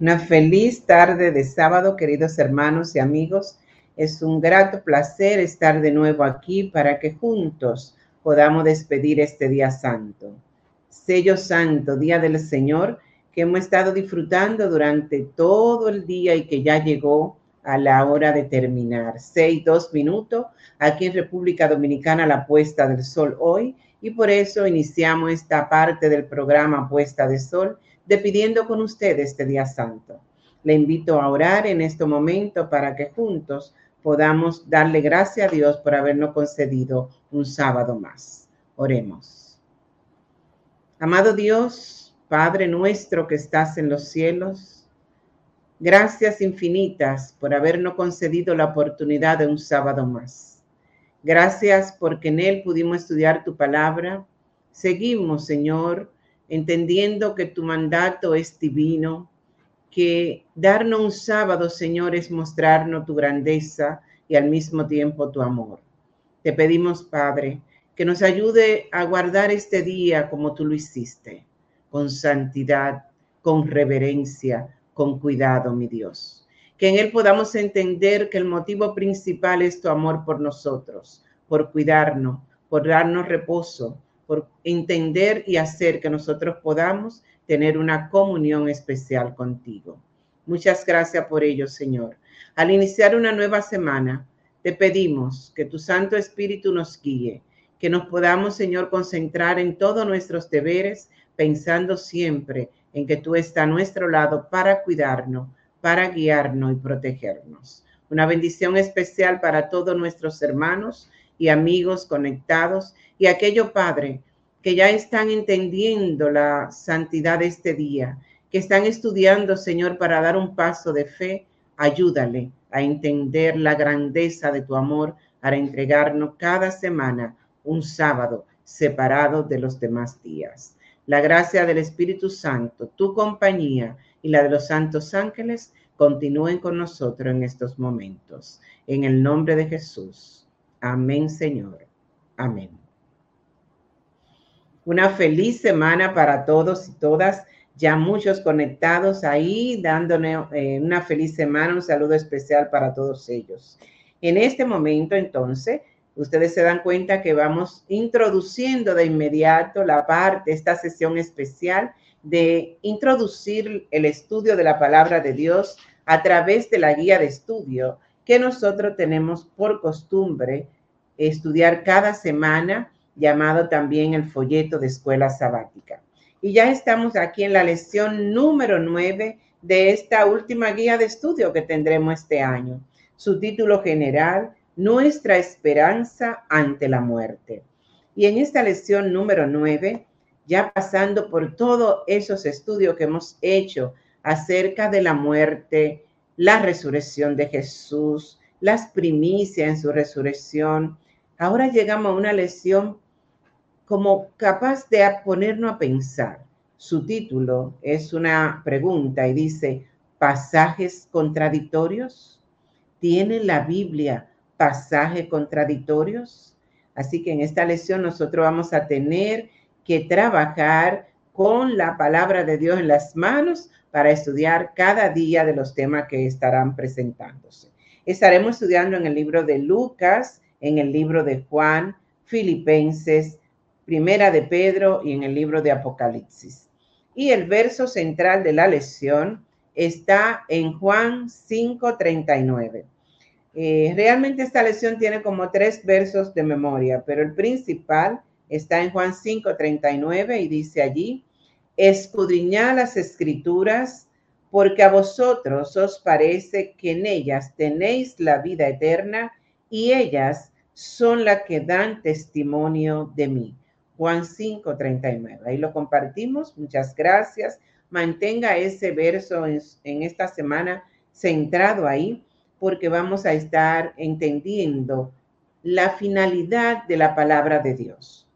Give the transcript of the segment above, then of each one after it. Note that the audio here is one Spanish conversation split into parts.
Una feliz tarde de sábado, queridos hermanos y amigos. Es un grato placer estar de nuevo aquí para que juntos podamos despedir este día santo. Sello santo, día del Señor, que hemos estado disfrutando durante todo el día y que ya llegó a la hora de terminar. Seis, dos minutos, aquí en República Dominicana, la puesta del sol hoy, y por eso iniciamos esta parte del programa Puesta de Sol despidiendo con usted este día santo. Le invito a orar en este momento para que juntos podamos darle gracias a Dios por habernos concedido un sábado más. Oremos. Amado Dios, Padre nuestro que estás en los cielos, gracias infinitas por habernos concedido la oportunidad de un sábado más. Gracias porque en él pudimos estudiar tu palabra. Seguimos, Señor, entendiendo que tu mandato es divino, que darnos un sábado, Señor, es mostrarnos tu grandeza y al mismo tiempo tu amor. Te pedimos, Padre, que nos ayude a guardar este día como tú lo hiciste, con santidad, con reverencia, con cuidado, mi Dios. Que en él podamos entender que el motivo principal es tu amor por nosotros, por cuidarnos, por darnos reposo, por entender y hacer que nosotros podamos tener una comunión especial contigo. Muchas gracias por ello, Señor. Al iniciar una nueva semana, te pedimos que tu Santo Espíritu nos guíe, que nos podamos, Señor, concentrar en todos nuestros deberes, pensando siempre en que tú estás a nuestro lado para cuidarnos, para guiarnos y protegernos. Una bendición especial para todos nuestros hermanos y amigos conectados y aquello, Padre, que ya están entendiendo la santidad de este día, que están estudiando, Señor, para dar un paso de fe, ayúdale a entender la grandeza de tu amor para entregarnos cada semana un sábado separado de los demás días. La gracia del Espíritu Santo, tu compañía y la de los santos ángeles continúen con nosotros en estos momentos. En el nombre de Jesús. Amén, Señor. Amén. Una feliz semana para todos y todas. Ya muchos conectados ahí, dándole eh, una feliz semana, un saludo especial para todos ellos. En este momento, entonces, ustedes se dan cuenta que vamos introduciendo de inmediato la parte, esta sesión especial de introducir el estudio de la palabra de Dios a través de la guía de estudio que nosotros tenemos por costumbre estudiar cada semana llamado también el folleto de escuela sabática. Y ya estamos aquí en la lección número 9 de esta última guía de estudio que tendremos este año. Su título general, Nuestra esperanza ante la muerte. Y en esta lección número 9, ya pasando por todos esos estudios que hemos hecho acerca de la muerte, la resurrección de Jesús, las primicias en su resurrección, ahora llegamos a una lección como capaz de ponernos a pensar. Su título es una pregunta y dice, ¿pasajes contradictorios? ¿Tiene la Biblia pasajes contradictorios? Así que en esta lección nosotros vamos a tener que trabajar con la palabra de Dios en las manos para estudiar cada día de los temas que estarán presentándose. Estaremos estudiando en el libro de Lucas, en el libro de Juan, Filipenses, Primera de Pedro y en el libro de Apocalipsis. Y el verso central de la lección está en Juan 5:39. Eh, realmente esta lección tiene como tres versos de memoria, pero el principal está en Juan 5:39 y dice allí, escudriñad las escrituras porque a vosotros os parece que en ellas tenéis la vida eterna y ellas son las que dan testimonio de mí. Juan 5, 39. Ahí lo compartimos. Muchas gracias. Mantenga ese verso en, en esta semana centrado ahí porque vamos a estar entendiendo la finalidad de la palabra de Dios.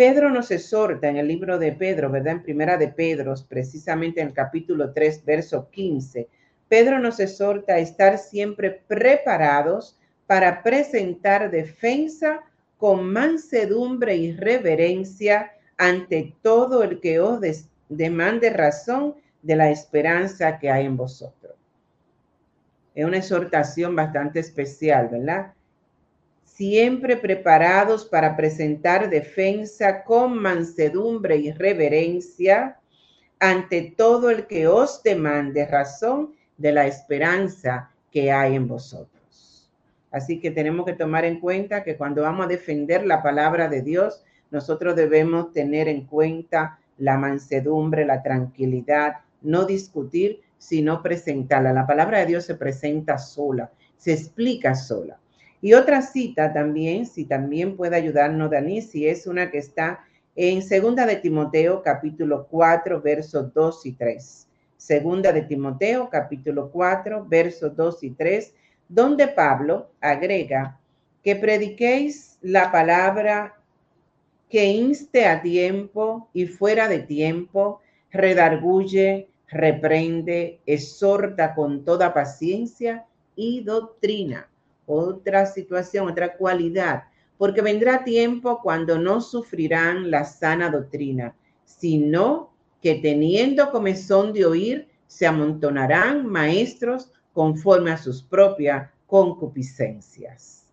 Pedro nos exhorta en el libro de Pedro, ¿verdad? En primera de Pedro, precisamente en el capítulo 3, verso 15. Pedro nos exhorta a estar siempre preparados para presentar defensa con mansedumbre y reverencia ante todo el que os demande razón de la esperanza que hay en vosotros. Es una exhortación bastante especial, ¿verdad? Siempre preparados para presentar defensa con mansedumbre y reverencia ante todo el que os demande razón de la esperanza que hay en vosotros. Así que tenemos que tomar en cuenta que cuando vamos a defender la palabra de Dios, nosotros debemos tener en cuenta la mansedumbre, la tranquilidad, no discutir, sino presentarla. La palabra de Dios se presenta sola, se explica sola. Y otra cita también, si también puede ayudarnos Dani, si es una que está en Segunda de Timoteo capítulo 4, versos 2 y 3. Segunda de Timoteo capítulo 4, versos 2 y 3, donde Pablo agrega que prediquéis la palabra que inste a tiempo y fuera de tiempo, redarguye, reprende, exhorta con toda paciencia y doctrina. Otra situación, otra cualidad, porque vendrá tiempo cuando no sufrirán la sana doctrina, sino que teniendo comezón de oír, se amontonarán maestros conforme a sus propias concupiscencias.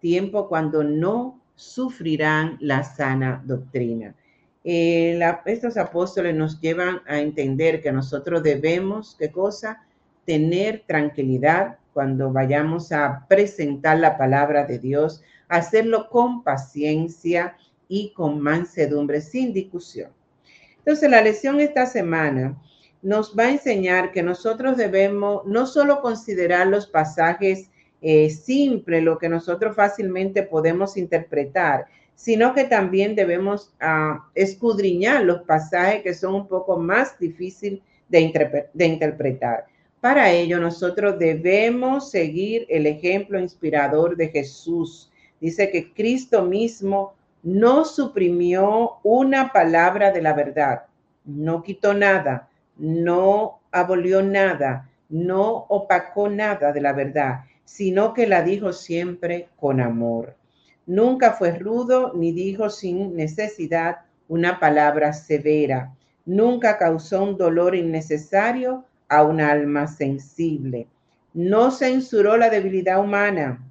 Tiempo cuando no sufrirán la sana doctrina. Eh, estos apóstoles nos llevan a entender que nosotros debemos, ¿qué cosa? Tener tranquilidad cuando vayamos a presentar la palabra de Dios, hacerlo con paciencia y con mansedumbre, sin discusión. Entonces, la lección esta semana nos va a enseñar que nosotros debemos no solo considerar los pasajes eh, simple, lo que nosotros fácilmente podemos interpretar, sino que también debemos ah, escudriñar los pasajes que son un poco más difíciles de interpretar. Para ello, nosotros debemos seguir el ejemplo inspirador de Jesús. Dice que Cristo mismo no suprimió una palabra de la verdad, no quitó nada, no abolió nada, no opacó nada de la verdad sino que la dijo siempre con amor. Nunca fue rudo ni dijo sin necesidad una palabra severa. Nunca causó un dolor innecesario a un alma sensible. No censuró la debilidad humana.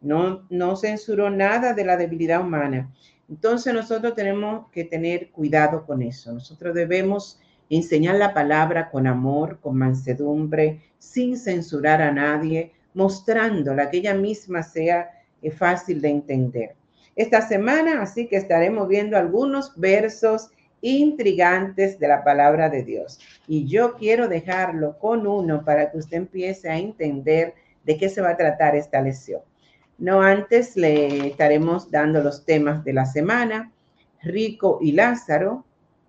No, no censuró nada de la debilidad humana. Entonces nosotros tenemos que tener cuidado con eso. Nosotros debemos enseñar la palabra con amor, con mansedumbre, sin censurar a nadie, mostrándola, que ella misma sea eh, fácil de entender. Esta semana, así que estaremos viendo algunos versos intrigantes de la palabra de Dios. Y yo quiero dejarlo con uno para que usted empiece a entender de qué se va a tratar esta lección. No antes le estaremos dando los temas de la semana. Rico y Lázaro,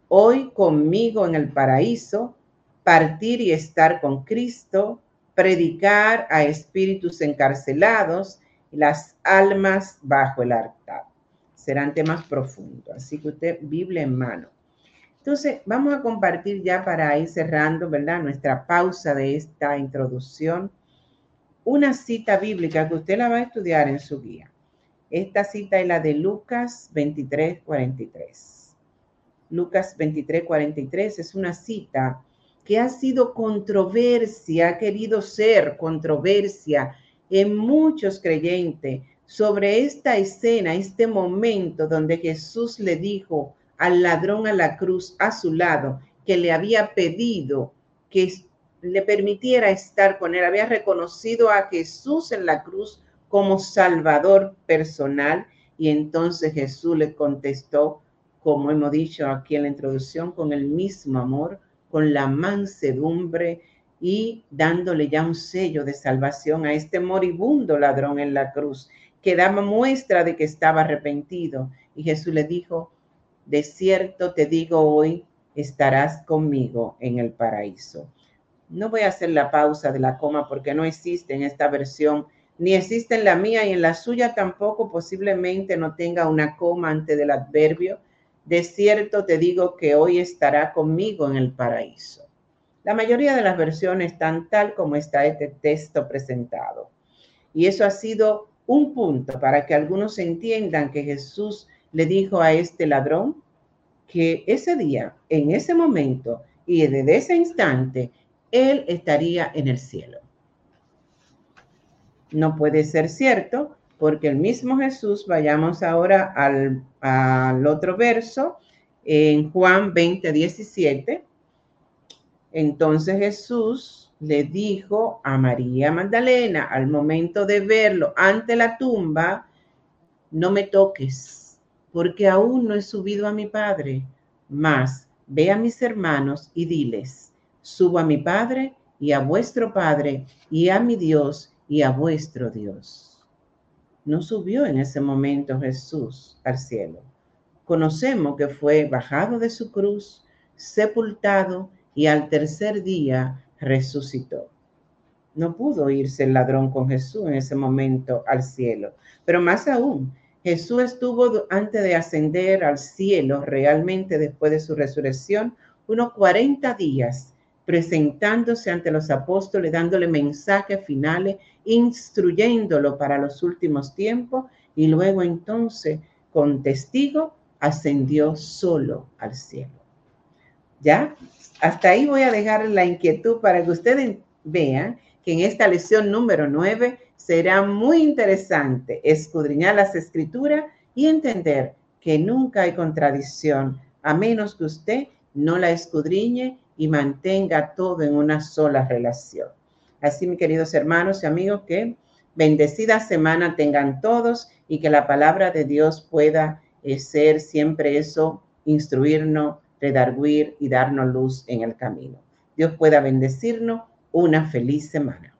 hoy conmigo en el paraíso, partir y estar con Cristo, predicar a espíritus encarcelados y las almas bajo el altar. Serán temas profundos, así que usted, Biblia en mano. Entonces, vamos a compartir ya para ir cerrando, ¿verdad? Nuestra pausa de esta introducción, una cita bíblica que usted la va a estudiar en su guía. Esta cita es la de Lucas 23, 43. Lucas 23, 43 es una cita que ha sido controversia, ha querido ser controversia en muchos creyentes sobre esta escena, este momento donde Jesús le dijo al ladrón a la cruz a su lado que le había pedido que le permitiera estar con él, había reconocido a Jesús en la cruz como Salvador personal y entonces Jesús le contestó, como hemos dicho aquí en la introducción, con el mismo amor, con la mansedumbre y dándole ya un sello de salvación a este moribundo ladrón en la cruz, que daba muestra de que estaba arrepentido. Y Jesús le dijo, de cierto te digo hoy, estarás conmigo en el paraíso. No voy a hacer la pausa de la coma porque no existe en esta versión, ni existe en la mía y en la suya tampoco posiblemente no tenga una coma antes del adverbio de cierto te digo que hoy estará conmigo en el paraíso. La mayoría de las versiones están tal como está este texto presentado. Y eso ha sido un punto para que algunos entiendan que Jesús le dijo a este ladrón que ese día, en ese momento, y desde ese instante él estaría en el cielo. No puede ser cierto porque el mismo Jesús, vayamos ahora al, al otro verso, en Juan 20, 17. Entonces Jesús le dijo a María Magdalena al momento de verlo ante la tumba, no me toques, porque aún no he subido a mi Padre, mas ve a mis hermanos y diles, subo a mi Padre y a vuestro Padre y a mi Dios y a vuestro Dios. No subió en ese momento Jesús al cielo. Conocemos que fue bajado de su cruz, sepultado y al tercer día resucitó. No pudo irse el ladrón con Jesús en ese momento al cielo, pero más aún, Jesús estuvo antes de ascender al cielo, realmente después de su resurrección, unos 40 días presentándose ante los apóstoles, dándole mensajes finales, instruyéndolo para los últimos tiempos y luego entonces con testigo ascendió solo al cielo. ¿Ya? Hasta ahí voy a dejar la inquietud para que ustedes vean que en esta lección número 9 será muy interesante escudriñar las escrituras y entender que nunca hay contradicción a menos que usted no la escudriñe y mantenga todo en una sola relación. Así, mis queridos hermanos y amigos, que bendecida semana tengan todos y que la palabra de Dios pueda eh, ser siempre eso, instruirnos, redarguir y darnos luz en el camino. Dios pueda bendecirnos una feliz semana.